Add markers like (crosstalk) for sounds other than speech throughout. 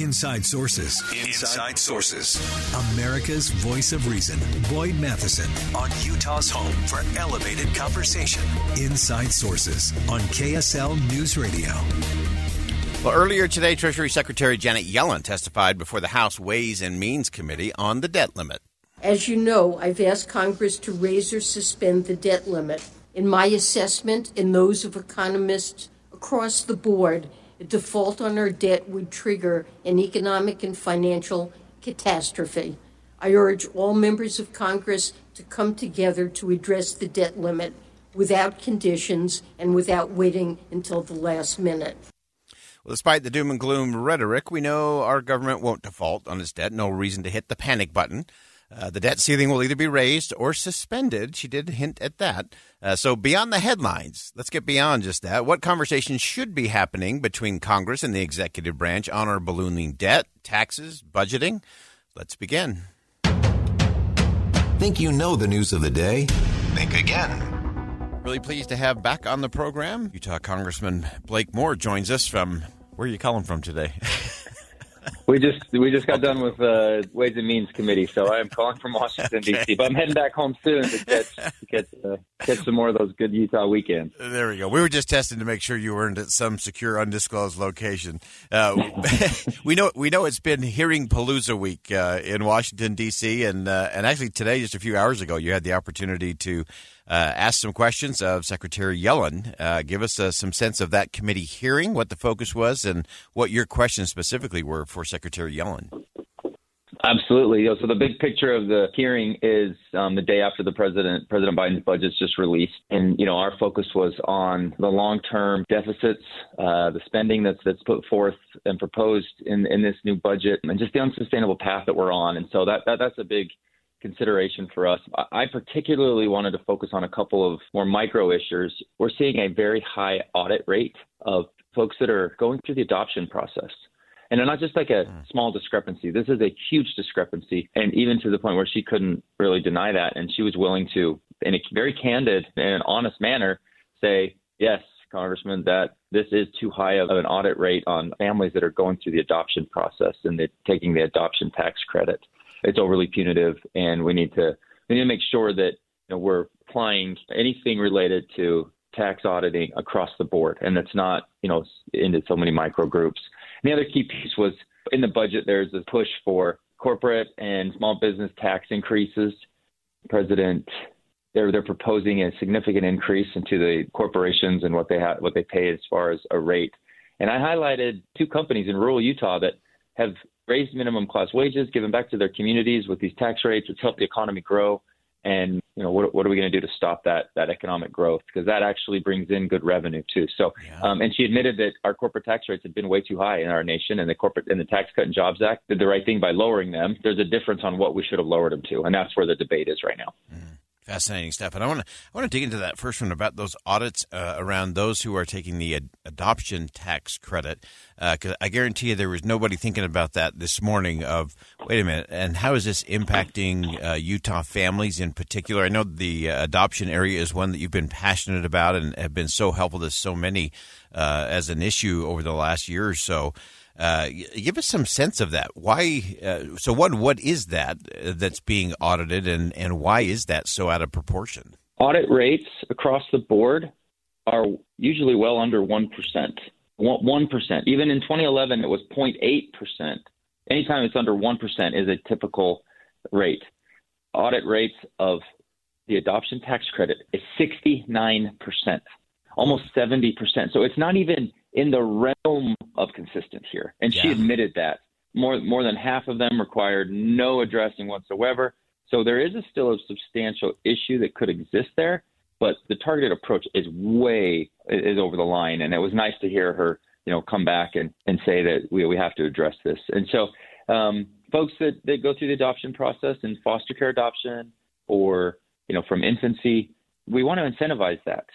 Inside Sources. Inside Sources. America's voice of reason. Boyd Matheson on Utah's home for elevated conversation. Inside Sources on KSL News Radio. Well, earlier today, Treasury Secretary Janet Yellen testified before the House Ways and Means Committee on the debt limit. As you know, I've asked Congress to raise or suspend the debt limit. In my assessment and those of economists across the board, a default on our debt would trigger an economic and financial catastrophe. I urge all members of Congress to come together to address the debt limit without conditions and without waiting until the last minute. Well, despite the doom and gloom rhetoric, we know our government won't default on its debt. No reason to hit the panic button. Uh, the debt ceiling will either be raised or suspended. She did hint at that. Uh, so, beyond the headlines, let's get beyond just that. What conversations should be happening between Congress and the executive branch on our ballooning debt, taxes, budgeting? Let's begin. Think you know the news of the day? Think again. Really pleased to have back on the program Utah Congressman Blake Moore joins us from where are you calling from today? (laughs) we just we just got done with uh, Ways and Means Committee, so I am calling from Washington okay. D.C. But I'm heading back home soon to catch to catch, uh, catch some more of those good Utah weekends. There we go. We were just testing to make sure you weren't at some secure, undisclosed location. Uh, (laughs) we know we know it's been Hearing Palooza week uh, in Washington D.C. and uh, and actually today, just a few hours ago, you had the opportunity to ask some questions of Secretary Yellen. Uh, give us uh, some sense of that committee hearing, what the focus was, and what your questions specifically were for Secretary Yellen. Absolutely. So the big picture of the hearing is um, the day after the president President Biden's budget's just released, and you know our focus was on the long-term deficits, uh, the spending that's that's put forth and proposed in in this new budget, and just the unsustainable path that we're on. And so that, that that's a big consideration for us. I particularly wanted to focus on a couple of more micro issues. We're seeing a very high audit rate of folks that are going through the adoption process. And not just like a hmm. small discrepancy. This is a huge discrepancy, and even to the point where she couldn't really deny that, and she was willing to, in a very candid and honest manner, say, "Yes, Congressman, that this is too high of an audit rate on families that are going through the adoption process and taking the adoption tax credit." It's overly punitive, and we need to we need to make sure that you know, we're applying anything related to tax auditing across the board, and it's not you know into so many micro groups. And the other key piece was in the budget. There's a push for corporate and small business tax increases. President they're they're proposing a significant increase into the corporations and what they have what they pay as far as a rate. And I highlighted two companies in rural Utah that have raised minimum class wages, given back to their communities with these tax rates. It's helped the economy grow. And you know what, what are we going to do to stop that that economic growth? Because that actually brings in good revenue too. So, yeah. um, and she admitted that our corporate tax rates have been way too high in our nation, and the corporate and the Tax Cut and Jobs Act did the right thing by lowering them. There's a difference on what we should have lowered them to, and that's where the debate is right now. Mm. Fascinating stuff, and I want to I want to dig into that first one about those audits uh, around those who are taking the ad- adoption tax credit. Because uh, I guarantee you, there was nobody thinking about that this morning. Of wait a minute, and how is this impacting uh, Utah families in particular? I know the uh, adoption area is one that you've been passionate about and have been so helpful to so many uh, as an issue over the last year or so. Uh, give us some sense of that. Why? Uh, so, one, what is that uh, that's being audited, and and why is that so out of proportion? Audit rates across the board are usually well under one percent. One percent. Even in 2011, it was 0.8 percent anytime it's under 1% is a typical rate. Audit rates of the adoption tax credit is 69%, almost 70%. So it's not even in the realm of consistent here. And yeah. she admitted that. More, more than half of them required no addressing whatsoever. So there is a still a substantial issue that could exist there, but the targeted approach is way is over the line. And it was nice to hear her, you know, come back and, and say that we, we have to address this. And so um, folks that, that go through the adoption process and foster care adoption or, you know, from infancy, we want to incentivize that.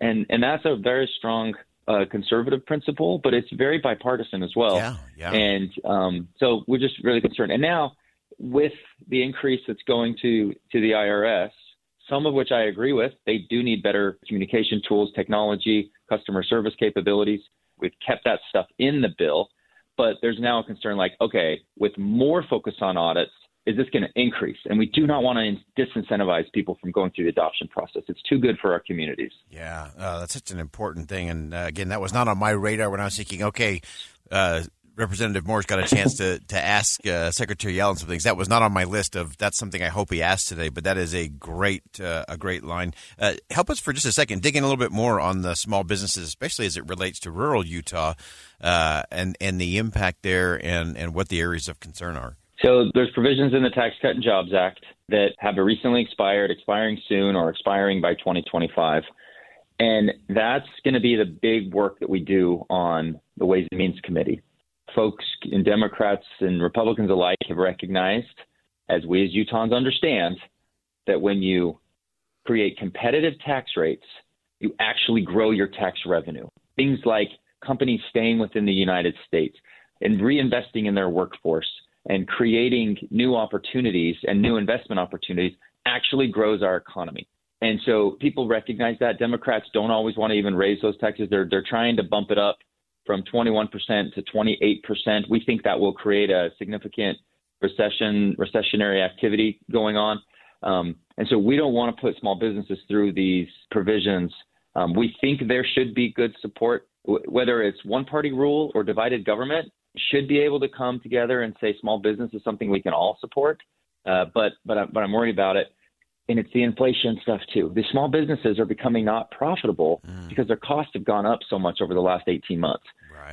And, and that's a very strong uh, conservative principle, but it's very bipartisan as well. Yeah, yeah. And um, so we're just really concerned. And now with the increase that's going to, to the IRS, some of which I agree with, they do need better communication tools, technology, customer service capabilities. We've kept that stuff in the bill, but there's now a concern like, okay, with more focus on audits, is this going to increase? And we do not want to disincentivize people from going through the adoption process. It's too good for our communities. Yeah, uh, that's such an important thing. And uh, again, that was not on my radar when I was thinking, okay, uh, Representative Moore's got a chance to (laughs) to ask uh, Secretary Yellen some things. That was not on my list of that's something I hope he asked today. But that is a great uh, a great line. Uh, help us for just a second, dig in a little bit more on the small businesses, especially as it relates to rural Utah, uh, and and the impact there, and and what the areas of concern are. So there's provisions in the Tax Cut and Jobs Act that have recently expired, expiring soon, or expiring by 2025. And that's going to be the big work that we do on the Ways and Means Committee folks and Democrats and Republicans alike have recognized, as we as Utahns understand, that when you create competitive tax rates, you actually grow your tax revenue. Things like companies staying within the United States and reinvesting in their workforce and creating new opportunities and new investment opportunities actually grows our economy. And so people recognize that. Democrats don't always want to even raise those taxes. They're they're trying to bump it up from 21% to 28%. We think that will create a significant recession, recessionary activity going on. Um, and so we don't want to put small businesses through these provisions. Um, we think there should be good support, whether it's one party rule or divided government, should be able to come together and say small business is something we can all support. Uh, but but I, but I'm worried about it, and it's the inflation stuff too. The small businesses are becoming not profitable mm. because their costs have gone up so much over the last 18 months.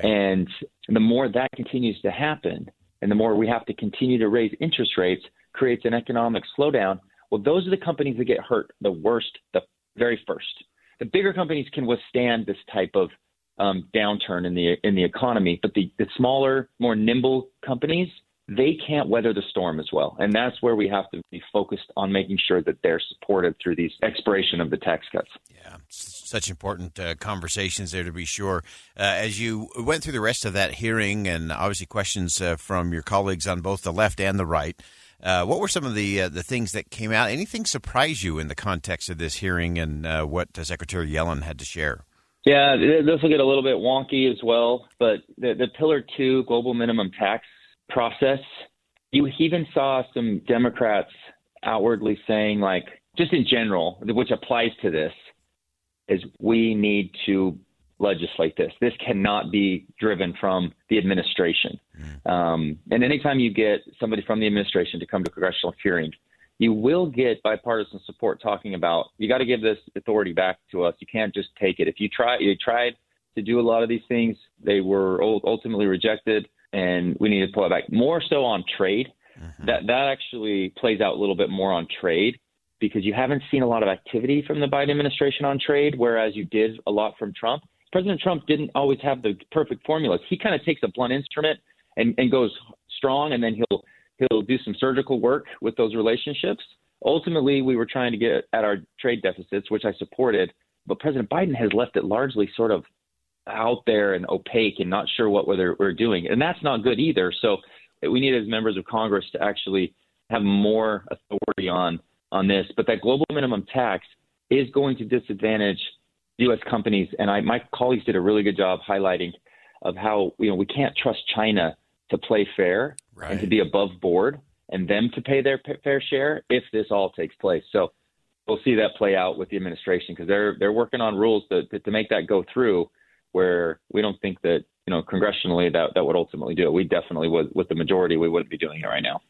And the more that continues to happen, and the more we have to continue to raise interest rates, creates an economic slowdown. Well, those are the companies that get hurt the worst, the very first. The bigger companies can withstand this type of um, downturn in the in the economy, but the, the smaller, more nimble companies they can't weather the storm as well. And that's where we have to be focused on making sure that they're supported through these expiration of the tax cuts. Yeah, such important uh, conversations there to be sure. Uh, as you went through the rest of that hearing, and obviously questions uh, from your colleagues on both the left and the right. Uh, what were some of the uh, the things that came out? Anything surprise you in the context of this hearing and uh, what Secretary Yellen had to share? Yeah, this will get a little bit wonky as well, but the, the Pillar Two global minimum tax process. You even saw some Democrats outwardly saying, like, just in general, which applies to this, is we need to legislate this. This cannot be driven from the administration. Mm. Um, and anytime you get somebody from the administration to come to congressional hearing, you will get bipartisan support talking about you got to give this authority back to us. You can't just take it. If you try, you tried to do a lot of these things, they were ultimately rejected and we need to pull it back more so on trade. Mm-hmm. That that actually plays out a little bit more on trade because you haven't seen a lot of activity from the Biden administration on trade, whereas you did a lot from Trump. President Trump didn't always have the perfect formulas. He kind of takes a blunt instrument and, and goes strong, and then he'll he'll do some surgical work with those relationships. Ultimately, we were trying to get at our trade deficits, which I supported, but President Biden has left it largely sort of out there and opaque and not sure what we're, we're doing. And that's not good either. So we need as members of Congress to actually have more authority on on this. But that global minimum tax is going to disadvantage U.S. companies. And I, my colleagues did a really good job highlighting of how you know we can't trust China to play fair right. and to be above board and them to pay their fair share if this all takes place. So we'll see that play out with the administration because they're they're working on rules to, to, to make that go through where we don't think that you know, congressionally that that would ultimately do it. We definitely would, with the majority, we wouldn't be doing it right now.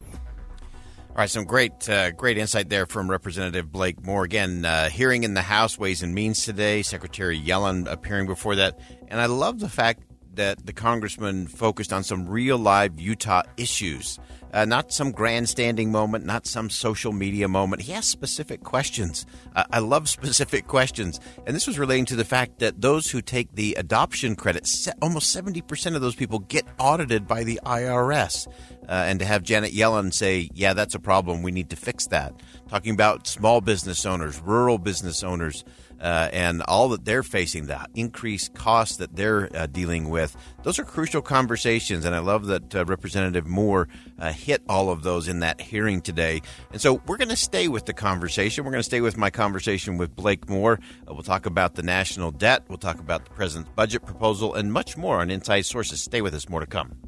All right, some great, uh, great insight there from Representative Blake Moore. Again, uh, hearing in the House Ways and Means today, Secretary Yellen appearing before that, and I love the fact that the congressman focused on some real live Utah issues. Uh, not some grandstanding moment, not some social media moment. He asked specific questions. Uh, I love (laughs) specific questions. And this was relating to the fact that those who take the adoption credit, almost 70% of those people get audited by the IRS. Uh, and to have Janet Yellen say, yeah, that's a problem. We need to fix that. Talking about small business owners, rural business owners, uh, and all that they're facing, the increased costs that they're uh, dealing with. Those are crucial conversations, and I love that uh, Representative Moore uh, hit all of those in that hearing today. And so we're going to stay with the conversation. We're going to stay with my conversation with Blake Moore. Uh, we'll talk about the national debt, we'll talk about the president's budget proposal, and much more on Inside Sources. Stay with us, more to come.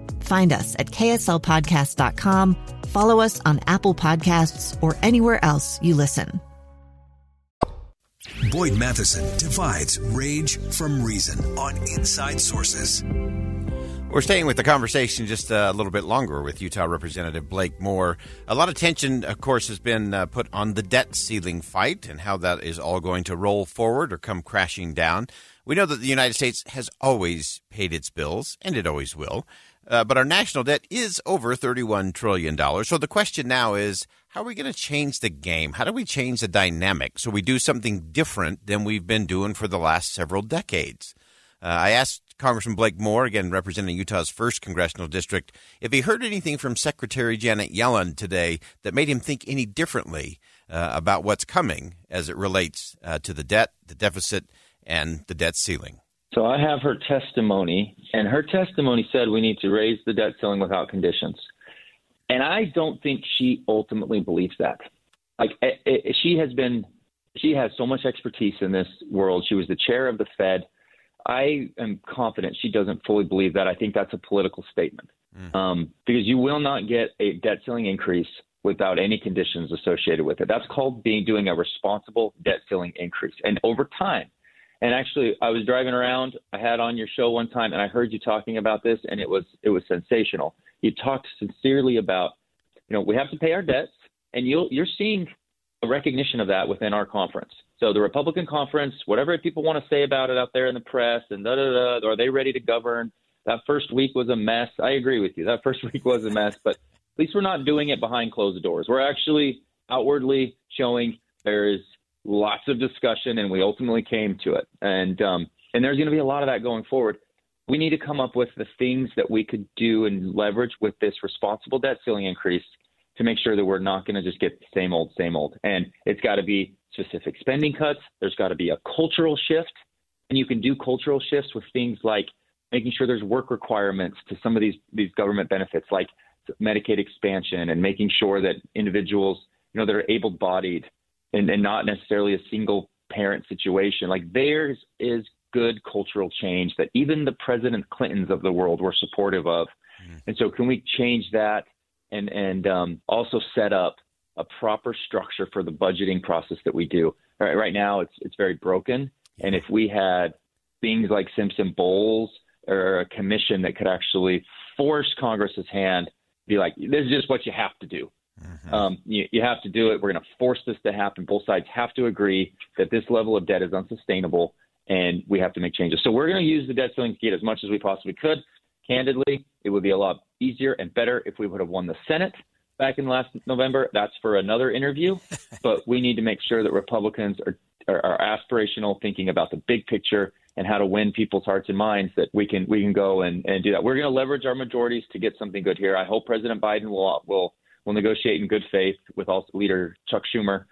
Find us at kslpodcast.com follow us on Apple Podcasts or anywhere else you listen. Boyd Matheson divides rage from reason on Inside Sources. We're staying with the conversation just a little bit longer with Utah Representative Blake Moore. A lot of tension, of course, has been uh, put on the debt ceiling fight and how that is all going to roll forward or come crashing down. We know that the United States has always paid its bills, and it always will. Uh, but our national debt is over $31 trillion. So the question now is how are we going to change the game? How do we change the dynamic so we do something different than we've been doing for the last several decades? Uh, I asked Congressman Blake Moore, again representing Utah's first congressional district, if he heard anything from Secretary Janet Yellen today that made him think any differently uh, about what's coming as it relates uh, to the debt, the deficit, and the debt ceiling. So I have her testimony, and her testimony said we need to raise the debt ceiling without conditions. And I don't think she ultimately believes that. Like it, it, she has been, she has so much expertise in this world. She was the chair of the Fed. I am confident she doesn't fully believe that. I think that's a political statement mm. um, because you will not get a debt ceiling increase without any conditions associated with it. That's called being doing a responsible debt ceiling increase. And over time, and actually, I was driving around. I had on your show one time, and I heard you talking about this, and it was it was sensational. You talked sincerely about, you know, we have to pay our debts, and you'll you're seeing a recognition of that within our conference. So the Republican conference, whatever people want to say about it out there in the press, and da da da, are they ready to govern? That first week was a mess. I agree with you. That first (laughs) week was a mess, but at least we're not doing it behind closed doors. We're actually outwardly showing there is lots of discussion, and we ultimately came to it. And um, and there's going to be a lot of that going forward. We need to come up with the things that we could do and leverage with this responsible debt ceiling increase to make sure that we're not going to just get the same old, same old. And it's got to be specific spending cuts. There's got to be a cultural shift, and you can do cultural shifts with things like making sure there's work requirements to some of these these government benefits, like Medicaid expansion, and making sure that individuals, you know, that are able-bodied and, and not necessarily a single parent situation. Like theirs is good cultural change that even the President Clintons of the world were supportive of. Mm-hmm. And so, can we change that and and um, also set up a proper structure for the budgeting process that we do? Right, right now, it's it's very broken. And if we had things like Simpson Bowles or a commission that could actually force Congress's hand, be like, this is just what you have to do. Mm-hmm. Um, you, you have to do it. We're going to force this to happen. Both sides have to agree that this level of debt is unsustainable, and we have to make changes. So we're going to use the debt ceiling to get as much as we possibly could. Candidly, it would be a lot easier and better if we would have won the Senate back in last November. That's for another interview. (laughs) but we need to make sure that Republicans are, are, are aspirational, thinking about the big picture and how to win people's hearts and minds. That we can we can go and, and do that. We're going to leverage our majorities to get something good here. I hope President Biden will will will negotiate in good faith with all leader Chuck Schumer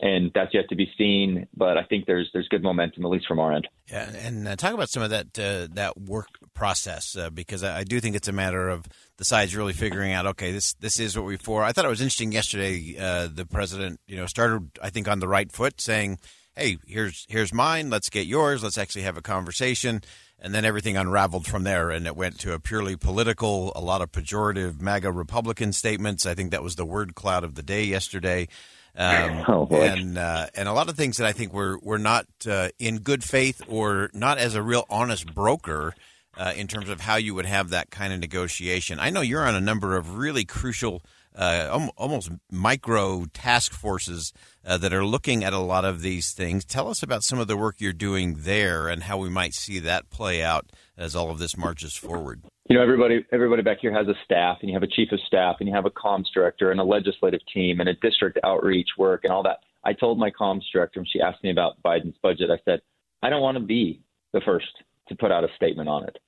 and that's yet to be seen. But I think there's there's good momentum, at least from our end. Yeah, and uh, talk about some of that uh, that work process uh, because I, I, do think it's a matter of the sides really figuring out. Okay, this this is what we for. I thought it was interesting yesterday. Uh, the president, you know, started I think on the right foot, saying, "Hey, here's here's mine. Let's get yours. Let's actually have a conversation." And then everything unraveled from there, and it went to a purely political, a lot of pejorative MAGA Republican statements. I think that was the word cloud of the day yesterday. Um, (laughs) oh, and uh, and a lot of things that I think we're we're not uh, in good faith or not as a real honest broker uh, in terms of how you would have that kind of negotiation. I know you're on a number of really crucial, uh, almost micro task forces uh, that are looking at a lot of these things. Tell us about some of the work you're doing there and how we might see that play out as all of this marches forward. You know everybody everybody back here has a staff and you have a chief of staff and you have a comms director and a legislative team and a district outreach work and all that. I told my comms director when she asked me about biden's budget. I said i don't want to be the first to put out a statement on it.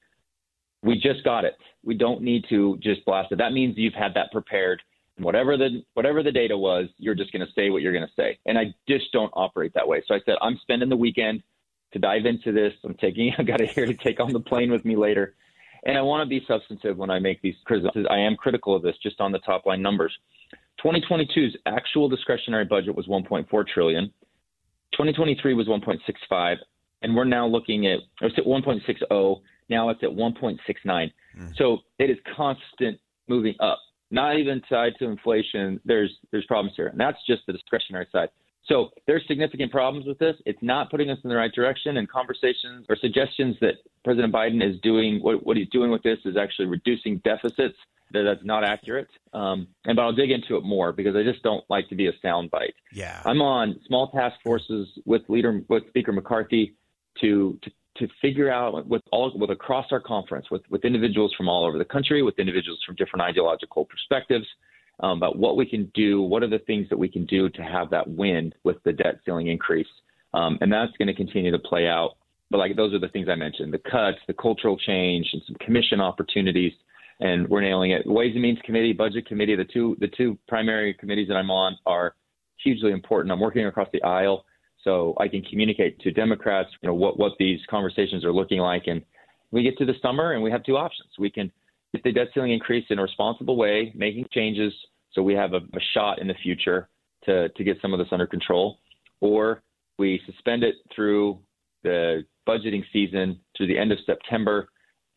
We just got it. We don't need to just blast it. That means you've had that prepared. and whatever the whatever the data was you're just going to say what you're going to say and i just don't operate that way so i said i'm spending the weekend to dive into this i'm taking (laughs) i got it here to take on the plane with me later and I want to be substantive when I make these criticisms. I am critical of this just on the top line numbers. 2022's actual discretionary budget was 1.4 trillion. 2023 was 1.65, and we're now looking at it's at 1.60. Now it's at 1.69. Mm. So it is constant moving up. Not even tied to inflation. There's there's problems here, and that's just the discretionary side. So there's significant problems with this. It's not putting us in the right direction. And conversations or suggestions that President Biden is doing, what, what he's doing with this is actually reducing deficits. That that's not accurate. Um, and but I'll dig into it more because I just don't like to be a soundbite. Yeah, I'm on small task forces with leader with Speaker McCarthy to to to figure out with all with across our conference with with individuals from all over the country, with individuals from different ideological perspectives um, about what we can do, what are the things that we can do to have that win with the debt ceiling increase. Um, and that's going to continue to play out. But like those are the things I mentioned: the cuts, the cultural change, and some commission opportunities. And we're nailing it. Ways and Means Committee, Budget Committee, the two the two primary committees that I'm on are hugely important. I'm working across the aisle, so I can communicate to Democrats, you know, what what these conversations are looking like. And we get to the summer, and we have two options. We can if the debt ceiling increase in a responsible way, making changes so we have a, a shot in the future to, to get some of this under control, or we suspend it through the budgeting season through the end of September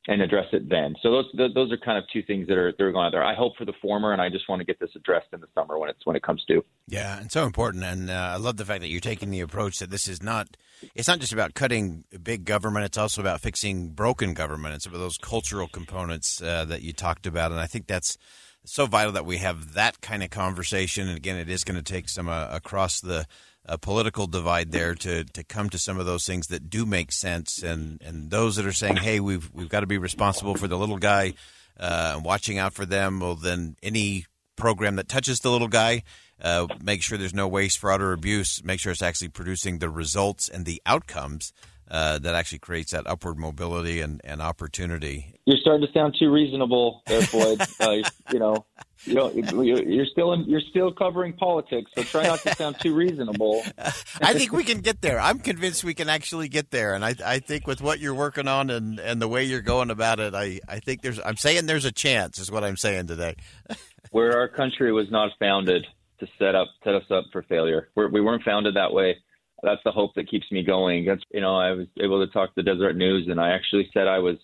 and address it then. So those those are kind of two things that are that are going on there. I hope for the former, and I just want to get this addressed in the summer when it's when it comes due. Yeah, and so important. And uh, I love the fact that you're taking the approach that this is not it's not just about cutting big government; it's also about fixing broken government and some of those cultural components uh, that you talked about. And I think that's so vital that we have that kind of conversation. And again, it is going to take some uh, across the a political divide there to to come to some of those things that do make sense, and and those that are saying, hey, we've we've got to be responsible for the little guy, uh, watching out for them. Well, then any program that touches the little guy. Uh, make sure there's no waste, fraud, or abuse. Make sure it's actually producing the results and the outcomes uh, that actually creates that upward mobility and, and opportunity. You're starting to sound too reasonable, there, Boyd. (laughs) uh, you know, you know, you're still in, you're still covering politics, so try not to sound too reasonable. (laughs) I think we can get there. I'm convinced we can actually get there, and I, I think with what you're working on and, and the way you're going about it, I, I think there's. I'm saying there's a chance, is what I'm saying today. (laughs) Where our country was not founded to set up set us up for failure. We're, we weren't founded that way that's the hope that keeps me going. That's you know, I was able to talk to Deseret News, and I actually said I was,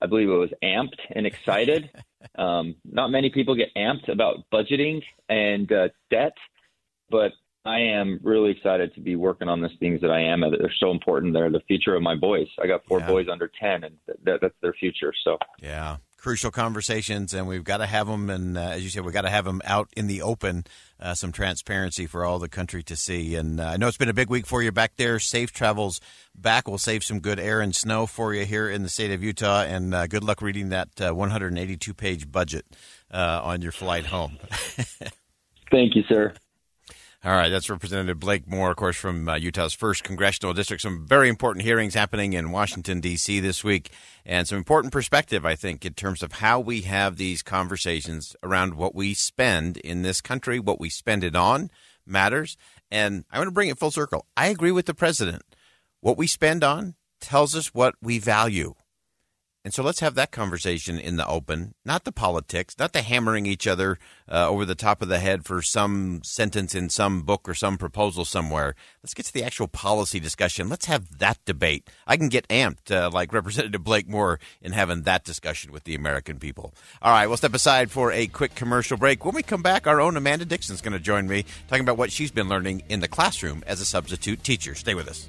I believe it was amped and excited. (laughs) um, not many people get amped about budgeting and uh, debt, but I am really excited to be working on these things that I am. They're so important. They're the future of my boys. I got four yeah. boys under ten, and that, that's their future. So yeah, crucial conversations, and we've got to have them. And uh, as you said, we've got to have them out in the open, uh, some transparency for all the country to see. And uh, I know it's been a big week for you back there. Safe travels back. We'll save some good air and snow for you here in the state of Utah. And uh, good luck reading that uh, 182 page budget uh, on your flight home. (laughs) Thank you, sir. All right, that's Representative Blake Moore, of course, from uh, Utah's first congressional district. Some very important hearings happening in Washington, D.C. this week, and some important perspective, I think, in terms of how we have these conversations around what we spend in this country, what we spend it on matters. And I want to bring it full circle. I agree with the president. What we spend on tells us what we value. And so let's have that conversation in the open, not the politics, not the hammering each other uh, over the top of the head for some sentence in some book or some proposal somewhere. Let's get to the actual policy discussion. Let's have that debate. I can get amped uh, like (laughs) Representative Blake Moore in having that discussion with the American people. All right, we'll step aside for a quick commercial break. When we come back, our own Amanda Dixon is going to join me talking about what she's been learning in the classroom as a substitute teacher. Stay with us.